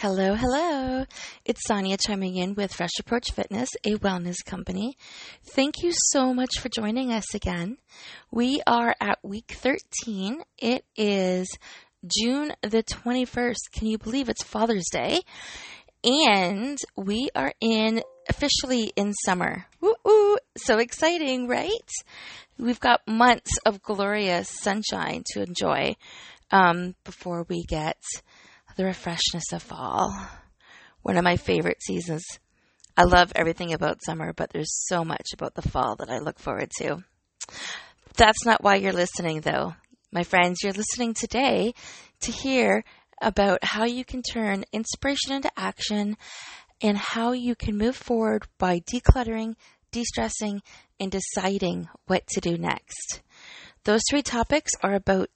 Hello, hello. It's Sonya chiming in with Fresh Approach Fitness, a wellness company. Thank you so much for joining us again. We are at week 13. It is June the 21st. Can you believe it's Father's Day? And we are in officially in summer. Woo woo! So exciting, right? We've got months of glorious sunshine to enjoy um, before we get the refreshness of fall. One of my favorite seasons. I love everything about summer, but there's so much about the fall that I look forward to. That's not why you're listening, though. My friends, you're listening today to hear about how you can turn inspiration into action and how you can move forward by decluttering, de stressing, and deciding what to do next. Those three topics are about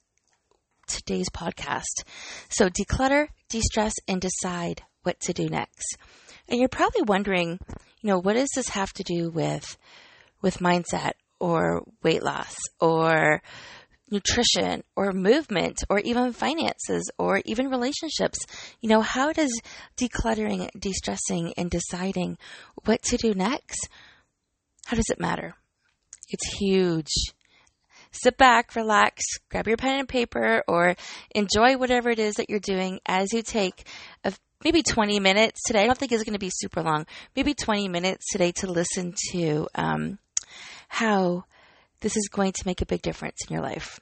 today's podcast. So declutter, de-stress, and decide what to do next. And you're probably wondering, you know, what does this have to do with with mindset or weight loss or nutrition or movement or even finances or even relationships. You know, how does decluttering, de stressing, and deciding what to do next, how does it matter? It's huge sit back, relax, grab your pen and paper, or enjoy whatever it is that you're doing as you take a, maybe 20 minutes today. I don't think it's going to be super long. Maybe 20 minutes today to listen to um, how this is going to make a big difference in your life.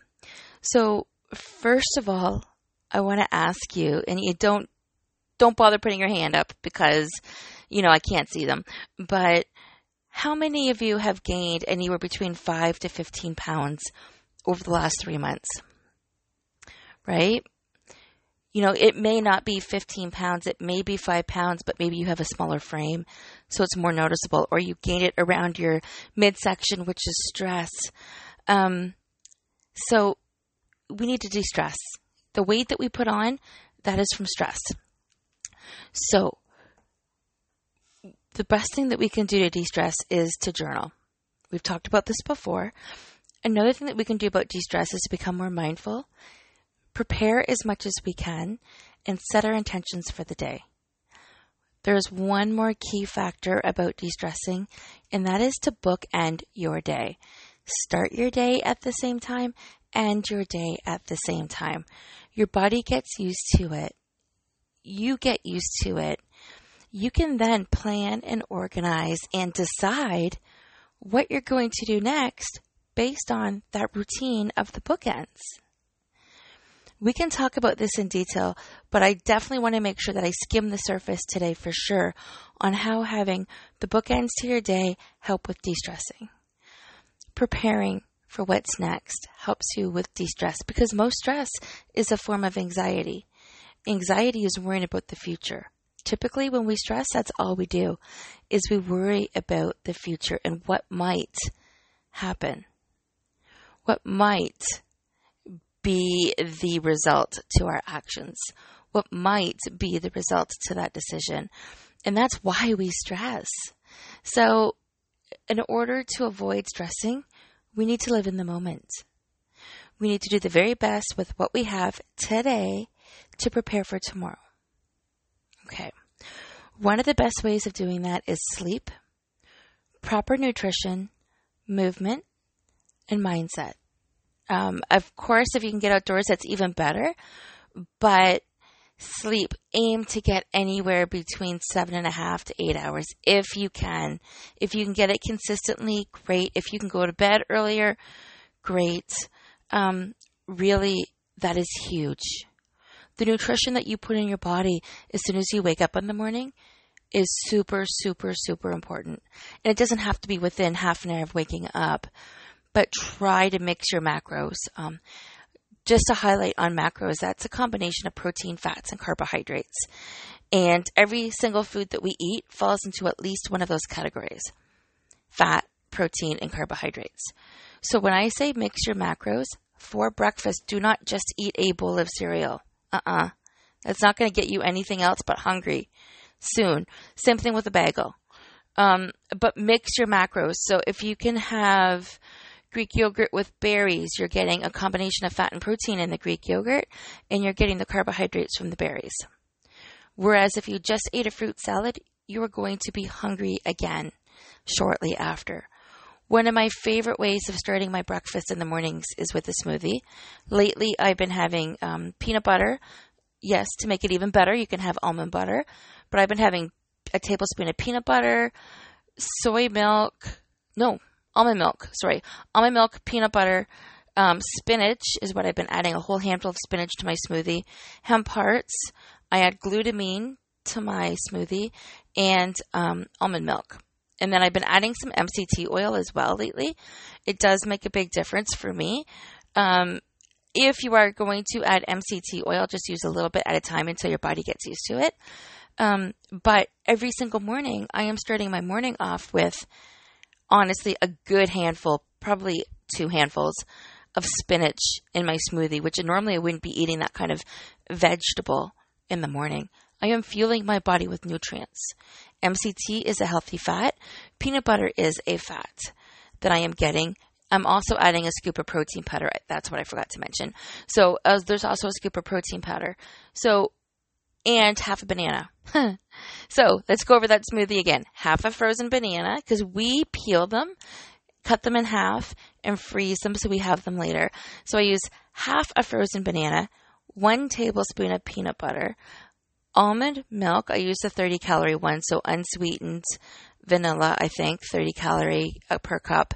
So, first of all, I want to ask you, and you don't don't bother putting your hand up because you know I can't see them, but how many of you have gained anywhere between 5 to 15 pounds over the last three months? Right? You know, it may not be 15 pounds, it may be 5 pounds, but maybe you have a smaller frame, so it's more noticeable, or you gain it around your midsection, which is stress. Um, so we need to de stress. The weight that we put on, that is from stress. So the best thing that we can do to de stress is to journal. We've talked about this before. Another thing that we can do about de stress is to become more mindful, prepare as much as we can, and set our intentions for the day. There's one more key factor about de stressing, and that is to bookend your day. Start your day at the same time, end your day at the same time. Your body gets used to it. You get used to it you can then plan and organize and decide what you're going to do next based on that routine of the bookends. We can talk about this in detail, but I definitely want to make sure that I skim the surface today for sure on how having the bookends to your day help with de-stressing. Preparing for what's next helps you with de-stress because most stress is a form of anxiety. Anxiety is worrying about the future typically when we stress, that's all we do is we worry about the future and what might happen. What might be the result to our actions? What might be the result to that decision? And that's why we stress. So, in order to avoid stressing, we need to live in the moment. We need to do the very best with what we have today to prepare for tomorrow. Okay. One of the best ways of doing that is sleep, proper nutrition, movement, and mindset. Um, of course, if you can get outdoors, that's even better. But sleep, aim to get anywhere between seven and a half to eight hours if you can. If you can get it consistently, great. If you can go to bed earlier, great. Um, really, that is huge the nutrition that you put in your body as soon as you wake up in the morning is super, super, super important. And it doesn't have to be within half an hour of waking up, but try to mix your macros. Um, just to highlight on macros, that's a combination of protein, fats, and carbohydrates. And every single food that we eat falls into at least one of those categories fat, protein, and carbohydrates. So when I say mix your macros, for breakfast, do not just eat a bowl of cereal uh-uh. That's not going to get you anything else but hungry soon. Same thing with a bagel. Um, but mix your macros. So if you can have Greek yogurt with berries, you're getting a combination of fat and protein in the Greek yogurt, and you're getting the carbohydrates from the berries. Whereas if you just ate a fruit salad, you are going to be hungry again shortly after. One of my favorite ways of starting my breakfast in the mornings is with a smoothie. Lately, I've been having um, peanut butter. Yes, to make it even better, you can have almond butter, but I've been having a tablespoon of peanut butter, soy milk, no, almond milk, sorry, almond milk, peanut butter, um, spinach is what I've been adding a whole handful of spinach to my smoothie, hemp hearts. I add glutamine to my smoothie and um, almond milk. And then I've been adding some MCT oil as well lately. It does make a big difference for me. Um, if you are going to add MCT oil, just use a little bit at a time until your body gets used to it. Um, but every single morning, I am starting my morning off with honestly a good handful, probably two handfuls of spinach in my smoothie, which normally I wouldn't be eating that kind of vegetable in the morning. I am fueling my body with nutrients. MCT is a healthy fat. Peanut butter is a fat that I am getting. I'm also adding a scoop of protein powder. That's what I forgot to mention. So uh, there's also a scoop of protein powder. So and half a banana. so let's go over that smoothie again. Half a frozen banana because we peel them, cut them in half, and freeze them so we have them later. So I use half a frozen banana, one tablespoon of peanut butter, almond milk. I use the 30 calorie one, so unsweetened vanilla, I think, 30 calorie uh, per cup,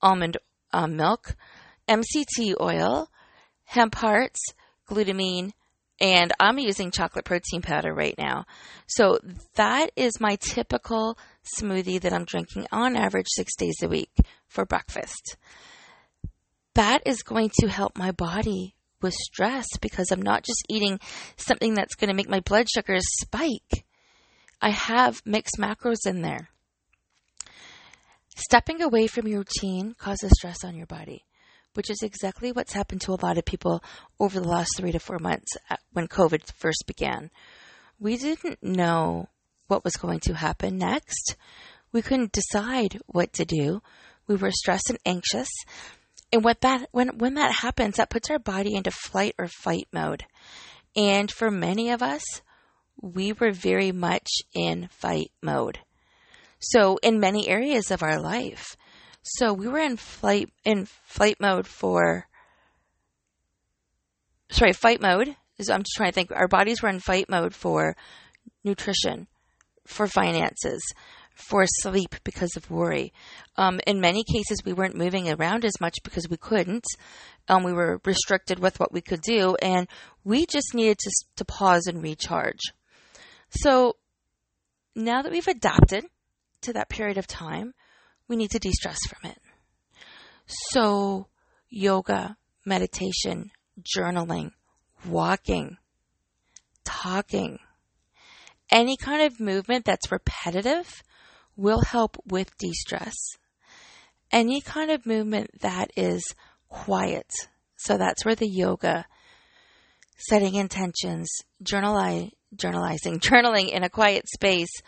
almond uh, milk, MCT oil, hemp hearts, glutamine, and I'm using chocolate protein powder right now. So that is my typical smoothie that I'm drinking on average six days a week for breakfast. That is going to help my body with stress because I'm not just eating something that's going to make my blood sugars spike. I have mixed macros in there. Stepping away from your routine causes stress on your body which is exactly what's happened to a lot of people over the last three to four months uh, when COVID first began. We didn't know what was going to happen next. We couldn't decide what to do. We were stressed and anxious. And what that when when that happens, that puts our body into flight or fight mode. And for many of us, we were very much in fight mode. So in many areas of our life, so we were in flight in flight mode for sorry, fight mode. Is I'm just trying to think. Our bodies were in fight mode for nutrition, for finances, for sleep because of worry. Um, in many cases, we weren't moving around as much because we couldn't. Um, we were restricted with what we could do, and we just needed to, to pause and recharge. So now that we've adapted to that period of time, we need to de stress from it. So, yoga, meditation, journaling, walking, talking, any kind of movement that's repetitive will help with de stress. Any kind of movement that is quiet. So that's where the yoga, setting intentions, journali- journalizing, journaling in a quiet space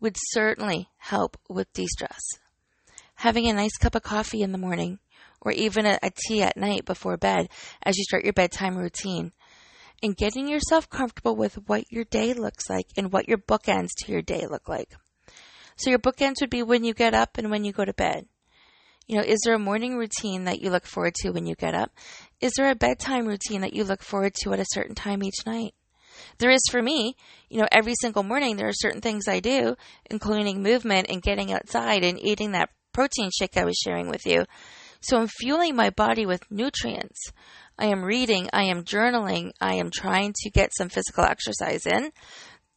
would certainly help with de stress having a nice cup of coffee in the morning or even a, a, tea at night before bed as you start your bedtime routine and getting yourself comfortable with what your day looks like and what your bookends to your day look like. So your bookends would be when you get up and when you go to bed. You know, is there a morning routine that you look forward to when you get up? Is there a bedtime routine that you look forward to at a certain time each night? There is for me, you know, every single morning there are certain things I do, including movement and getting outside and eating that protein shake I was sharing with you. So I'm fueling my body with nutrients. I am reading, I am journaling, I am trying to get some physical exercise in.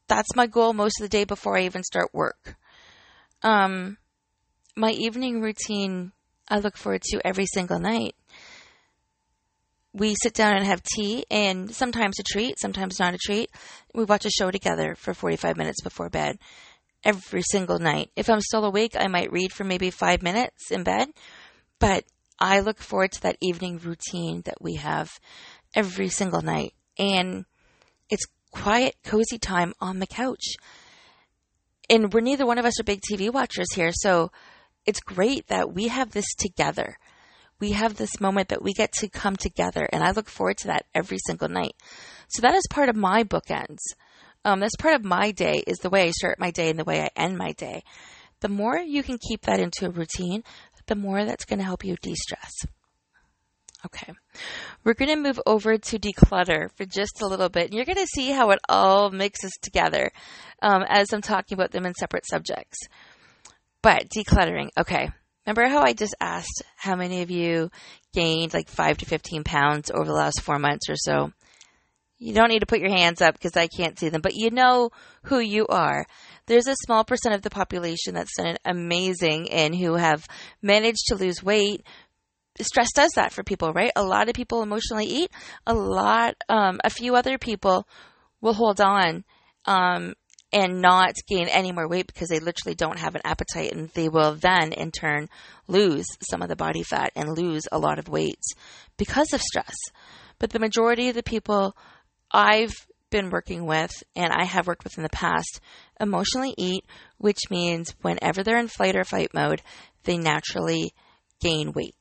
That's my goal most of the day before I even start work. Um, my evening routine I look forward to every single night. We sit down and have tea, and sometimes a treat, sometimes not a treat. We watch a show together for 45 minutes before bed every single night. If I'm still awake, I might read for maybe five minutes in bed, but I look forward to that evening routine that we have every single night. And it's quiet, cozy time on the couch. And we're neither one of us are big TV watchers here, so it's great that we have this together. We have this moment that we get to come together, and I look forward to that every single night. So that is part of my bookends Um, that's part of my day is the way I start my day and the way I end my day. The more you can keep that into a routine, the more that's going to help you de-stress. Okay. We're going to move over to declutter for just a little bit. And you're going to see how it all mixes together um, as I'm talking about them in separate subjects. But decluttering, okay. Remember how I just asked how many of you gained like 5 to 15 pounds over the last four months or so? You don't need to put your hands up because I can't see them, but you know who you are. There's a small percent of the population that's done amazing and who have managed to lose weight. Stress does that for people, right? A lot of people emotionally eat. A lot, um, a few other people will hold on um, and not gain any more weight because they literally don't have an appetite and they will then in turn lose some of the body fat and lose a lot of weight because of stress. But the majority of the people I've been working with and I have worked with in the past emotionally eat, which means whenever they're in flight or fight mode, they naturally gain weight.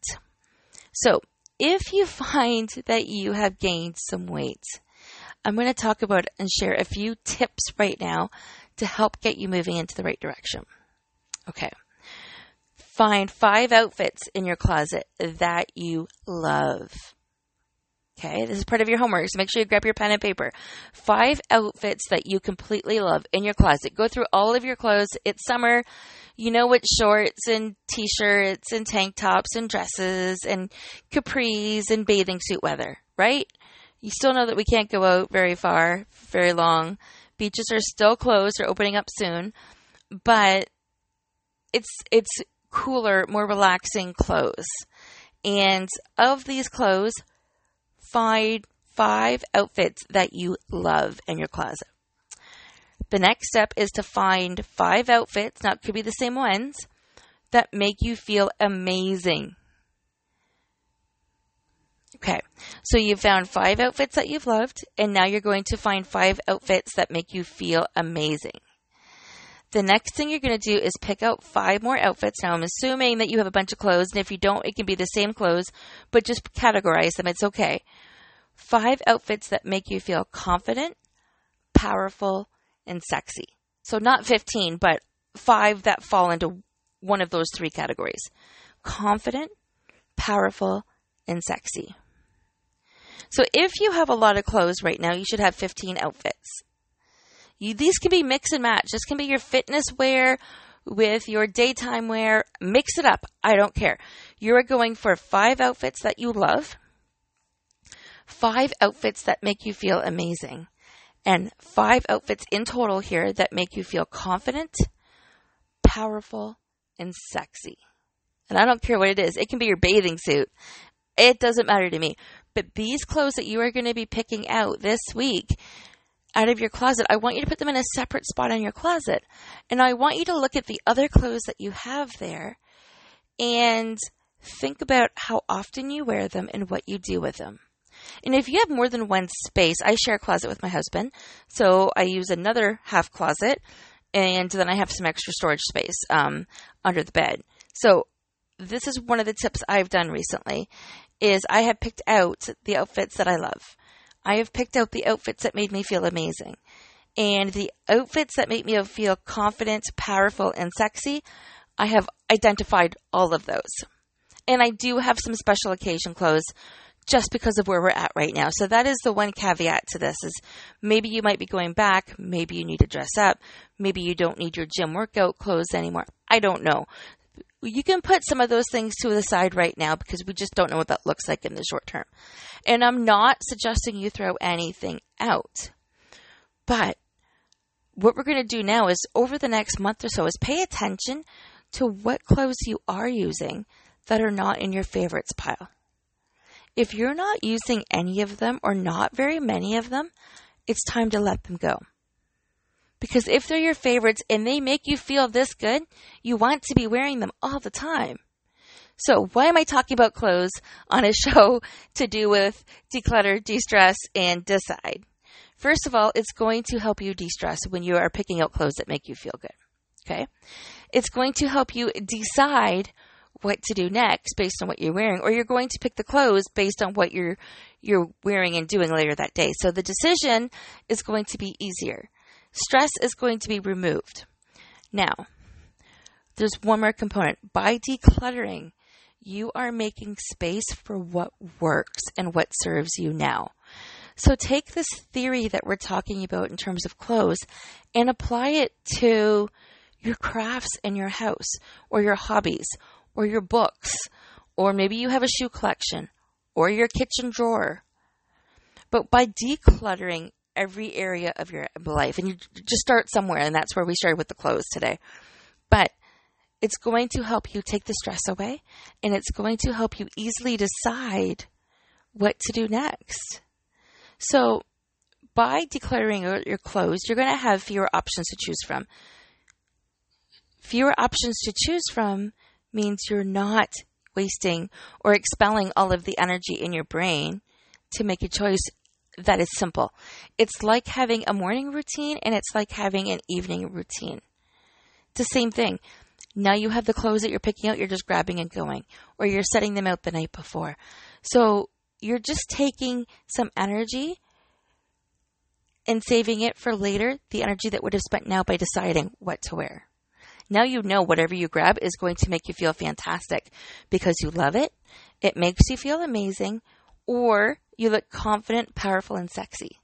So, if you find that you have gained some weight, I'm going to talk about and share a few tips right now to help get you moving into the right direction. Okay. Find five outfits in your closet that you love. Okay, this is part of your homework, so make sure you grab your pen and paper. Five outfits that you completely love in your closet. Go through all of your clothes. It's summer. You know what shorts and t shirts and tank tops and dresses and capris and bathing suit weather, right? You still know that we can't go out very far, very long. Beaches are still closed or opening up soon, but it's it's cooler, more relaxing clothes. And of these clothes, find five outfits that you love in your closet. The next step is to find five outfits, now it could be the same ones, that make you feel amazing. Okay, so you found five outfits that you've loved, and now you're going to find five outfits that make you feel amazing. The next thing you're going to do is pick out five more outfits. Now, I'm assuming that you have a bunch of clothes, and if you don't, it can be the same clothes, but just categorize them. It's okay. Five outfits that make you feel confident, powerful, and sexy. So, not 15, but five that fall into one of those three categories confident, powerful, and sexy. So, if you have a lot of clothes right now, you should have 15 outfits. You, these can be mix and match. This can be your fitness wear with your daytime wear. Mix it up. I don't care. You are going for five outfits that you love, five outfits that make you feel amazing, and five outfits in total here that make you feel confident, powerful, and sexy. And I don't care what it is. It can be your bathing suit. It doesn't matter to me. But these clothes that you are going to be picking out this week out of your closet, I want you to put them in a separate spot in your closet. And I want you to look at the other clothes that you have there and think about how often you wear them and what you do with them. And if you have more than one space, I share a closet with my husband. So I use another half closet and then I have some extra storage space um, under the bed. So this is one of the tips I've done recently is I have picked out the outfits that I love. I have picked out the outfits that made me feel amazing. And the outfits that make me feel confident, powerful, and sexy, I have identified all of those. And I do have some special occasion clothes just because of where we're at right now. So that is the one caveat to this is maybe you might be going back, maybe you need to dress up, maybe you don't need your gym workout clothes anymore. I don't know. You can put some of those things to the side right now because we just don't know what that looks like in the short term. And I'm not suggesting you throw anything out. But what we're going to do now is over the next month or so is pay attention to what clothes you are using that are not in your favorites pile. If you're not using any of them or not very many of them, it's time to let them go. Because if they're your favorites and they make you feel this good, you want to be wearing them all the time. So, why am I talking about clothes on a show to do with declutter, de stress, and decide? First of all, it's going to help you de stress when you are picking out clothes that make you feel good. Okay? It's going to help you decide what to do next based on what you're wearing, or you're going to pick the clothes based on what you're you're wearing and doing later that day. So the decision is going to be easier. stress is going to be removed. Now, there's one more component. By decluttering, you are making space for what works and what serves you now. So take this theory that we're talking about in terms of clothes and apply it to your crafts in your house or your hobbies or your books or maybe you have a shoe collection or your kitchen drawer. But by decluttering every area of your life, and you just start somewhere, and that's where we started with the clothes today. But it's going to help you take the stress away, and it's going to help you easily decide what to do next. So, by decluttering your clothes, you're going to have fewer options to choose from. Fewer options to choose from means you're not wasting or expelling all of the energy in your brain to make a choice that is simple. It's like having a morning routine and it's like having an evening routine. It's the same thing. Now you have the clothes that you're picking out, you're just grabbing and going, or you're setting them out the night before. So you're just taking some energy and saving it for later, the energy that would have spent now by deciding what to wear. Now you know whatever you grab is going to make you feel fantastic because you love it, it makes you feel amazing, or you look confident, powerful, and sexy.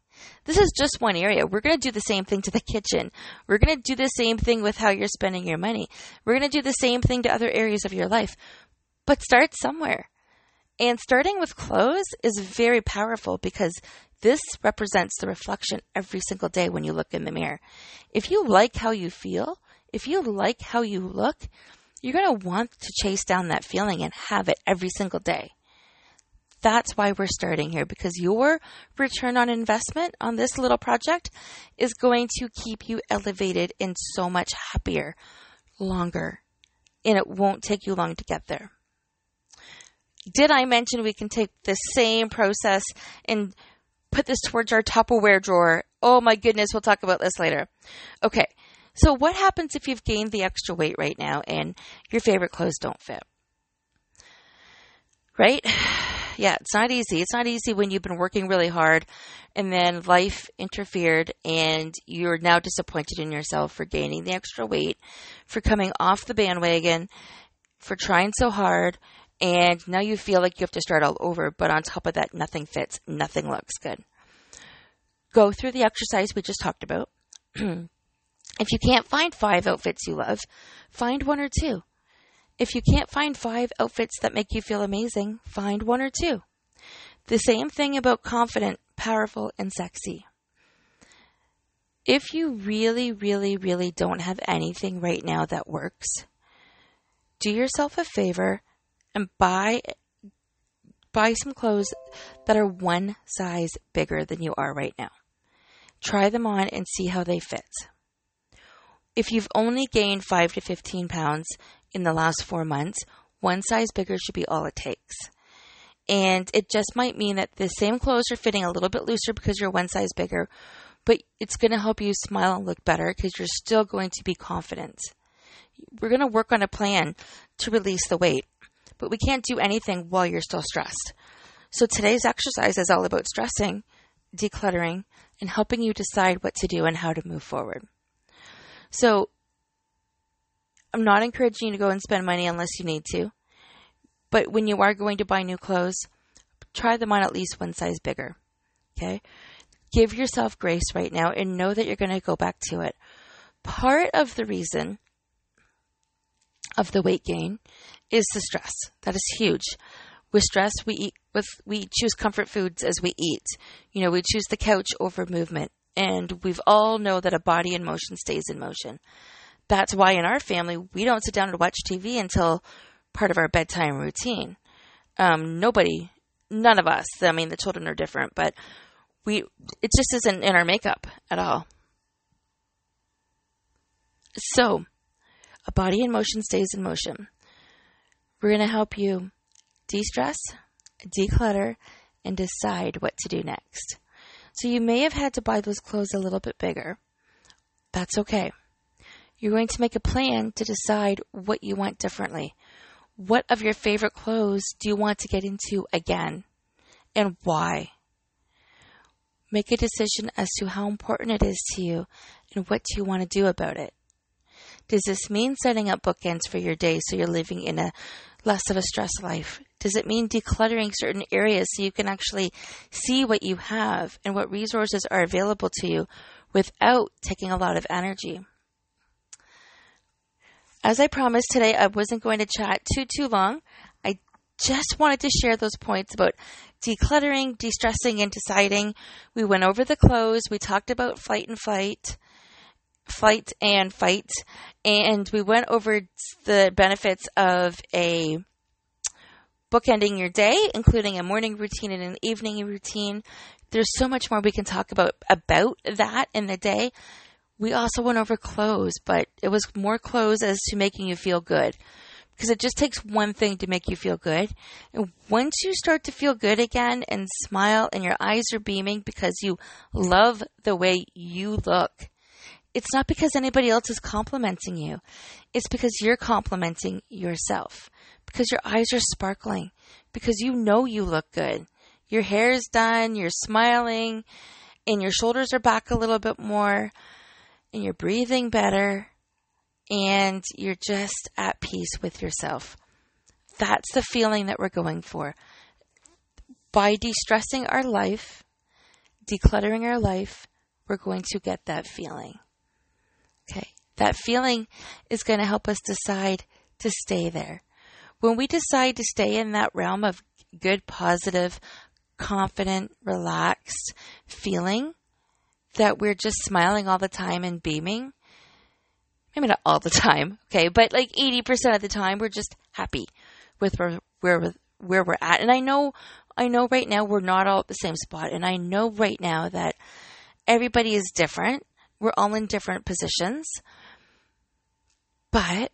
This is just one area. We're going to do the same thing to the kitchen. We're going to do the same thing with how you're spending your money. We're going to do the same thing to other areas of your life. But start somewhere. And starting with clothes is very powerful because this represents the reflection every single day when you look in the mirror. If you like how you feel, if you like how you look, you're going to want to chase down that feeling and have it every single day. That's why we're starting here because your return on investment on this little project is going to keep you elevated and so much happier longer. And it won't take you long to get there. Did I mention we can take the same process and put this towards our Tupperware drawer? Oh my goodness, we'll talk about this later. Okay, so, what happens if you've gained the extra weight right now and your favorite clothes don't fit? Right? Yeah, it's not easy. It's not easy when you've been working really hard and then life interfered and you're now disappointed in yourself for gaining the extra weight, for coming off the bandwagon, for trying so hard, and now you feel like you have to start all over, but on top of that, nothing fits, nothing looks good. Go through the exercise we just talked about. If you can't find five outfits you love, find one or two. If you can't find five outfits that make you feel amazing, find one or two. The same thing about confident, powerful, and sexy. If you really, really, really don't have anything right now that works, do yourself a favor and buy buy some clothes that are one size bigger than you are right now. Try them on and see how they fit if you've only gained 5 to 15 pounds in the last four months, one size bigger should be all it takes. And it just might mean that the same clothes are fitting a little bit looser because you're one size bigger, but it's going to help you smile and look better because you're still going to be confident. We're going to work on a plan to release the weight, but we can't do anything while you're still stressed. So today's exercise is all about stressing, decluttering, and helping you decide what to do and how to move forward. So I'm not encouraging you to go and spend money unless you need to. But when you are going to buy new clothes, try them on at least one size bigger. Okay? Give yourself grace right now and know that you're going to go back to it. Part of the reason of the weight gain is the stress. That is huge. With stress, we eat with we choose comfort foods as we eat. You know, we choose the couch over movement and we've all know that a body in motion stays in motion. That's why in our family we don't sit down to watch TV until part of our bedtime routine. Um, nobody, none of us. I mean, the children are different, but we it just isn't in our makeup at all. So, a body in motion stays in motion. We're going to help you de-stress, declutter, and decide what to do next. So you may have had to buy those clothes a little bit bigger. That's okay. You're going to make a plan to decide what you want differently. What of your favorite clothes do you want to get into again? And why? Make a decision as to how important it is to you And what do you want to do about it? Does this mean setting up bookends for your day so you're living in a less of a stress life? Does it mean decluttering certain areas so you can actually see what you have and what resources are available to you without taking a lot of energy? As I promised today, I wasn't going to chat too, too long. I just wanted to share those points about decluttering, de-stressing, and deciding. We went over the clothes. We talked about flight and fight, flight and fight, and we went over the benefits of a bookending your day, including a morning routine and an evening routine. There's so much more we can talk about about that in the day. We also went over clothes, but it was more clothes as to making you feel good. Because it just takes one thing to make you feel good. And once you start to feel good again and smile and your eyes are beaming because you love the way you look, it's not because anybody else is complimenting you. It's because you're complimenting yourself. Because your eyes are sparkling. Because you know you look good. Your hair is done, you're smiling, and your shoulders are back a little bit more and you're breathing better and you're just at peace with yourself. That's the feeling that we're going for. By de stressing our life, decluttering our life, we're going to get that feeling. Okay. That feeling is going to help us decide to stay there. When we decide to stay in that realm of good, positive, confident, relaxed feeling, that we're just smiling all the time and beaming. Maybe not all the time, okay, but like 80% of the time we're just happy with where, where, where we're at. And I know, I know right now we're not all at the same spot. And I know right now that everybody is different. We're all in different positions. But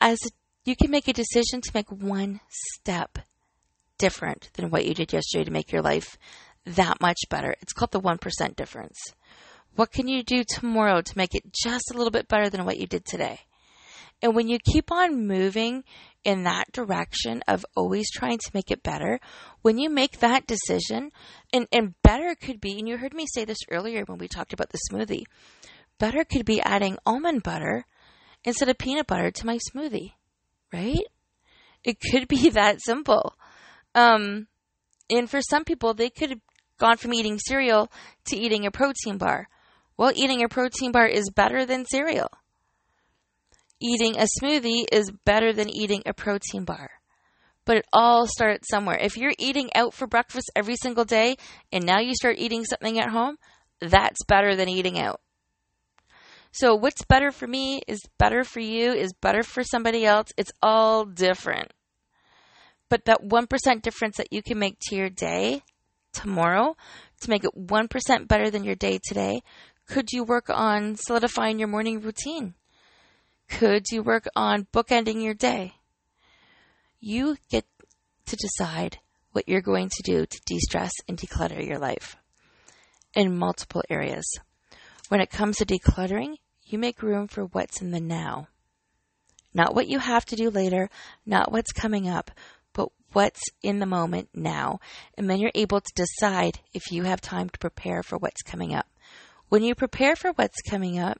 as you can make a decision to make one step different than what you did yesterday to make your life that much better. It's called the 1% difference. What can you do tomorrow to make it just a little bit better than what you did today? And when you keep on moving in that direction of always trying to make it better, when you make that decision, and, and better could be, and you heard me say this earlier when we talked about the smoothie, better could be adding almond butter instead of peanut butter to my smoothie, right? It could be that simple. Um, and for some people, they could have gone from eating cereal to eating a protein bar. Well, eating a protein bar is better than cereal. Eating a smoothie is better than eating a protein bar. But it all starts somewhere. If you're eating out for breakfast every single day and now you start eating something at home, that's better than eating out. So, what's better for me is better for you, is better for somebody else. It's all different. But that 1% difference that you can make to your day tomorrow to make it 1% better than your day today? Could you work on solidifying your morning routine? Could you work on bookending your day? You get to decide what you're going to do to de stress and declutter your life in multiple areas. When it comes to decluttering, you make room for what's in the now. Not what you have to do later, not what's coming up, but what's in the moment now. And then you're able to decide if you have time to prepare for what's coming up. When you prepare for what's coming up,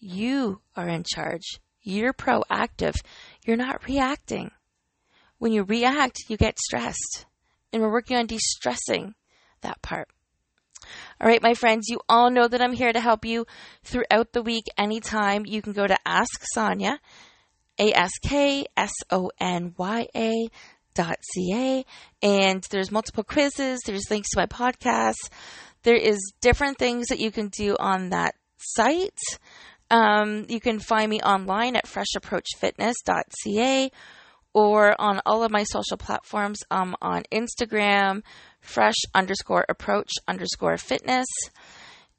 you are in charge. You're proactive. You're not reacting. When you react, you get stressed. And we're working on de stressing that part. All right, my friends, you all know that I'm here to help you throughout the week anytime. You can go to Ask Sonya, A S K S O N Y A dot ca and there's multiple quizzes there's links to my podcast. There is different things that you can do on that site. Um, you can find me online at freshapproachfitness.ca or on all of my social platforms. Um, on instagram fresh underscore approach underscore fitness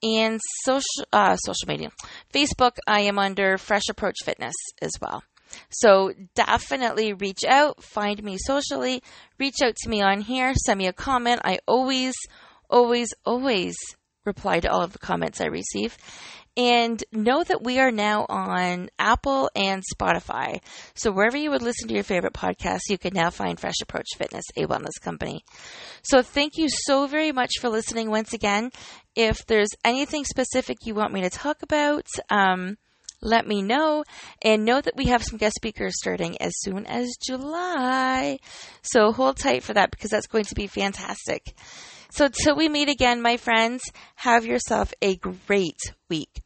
and social uh, social media facebook i am under fresh approach fitness as well so definitely reach out, find me socially, reach out to me on here, send me a comment. I always, always, always reply to all of the comments I receive. And know that we are now on Apple and Spotify. So wherever you would listen to your favorite podcast, you can now find Fresh Approach Fitness, a wellness company. So thank you so very much for listening once again. If there's anything specific you want me to talk about, um, let me know. And know that we have some guest speakers starting as soon as July. So hold tight for that because that's going to be fantastic. So till we meet again, my friends, have yourself a great week.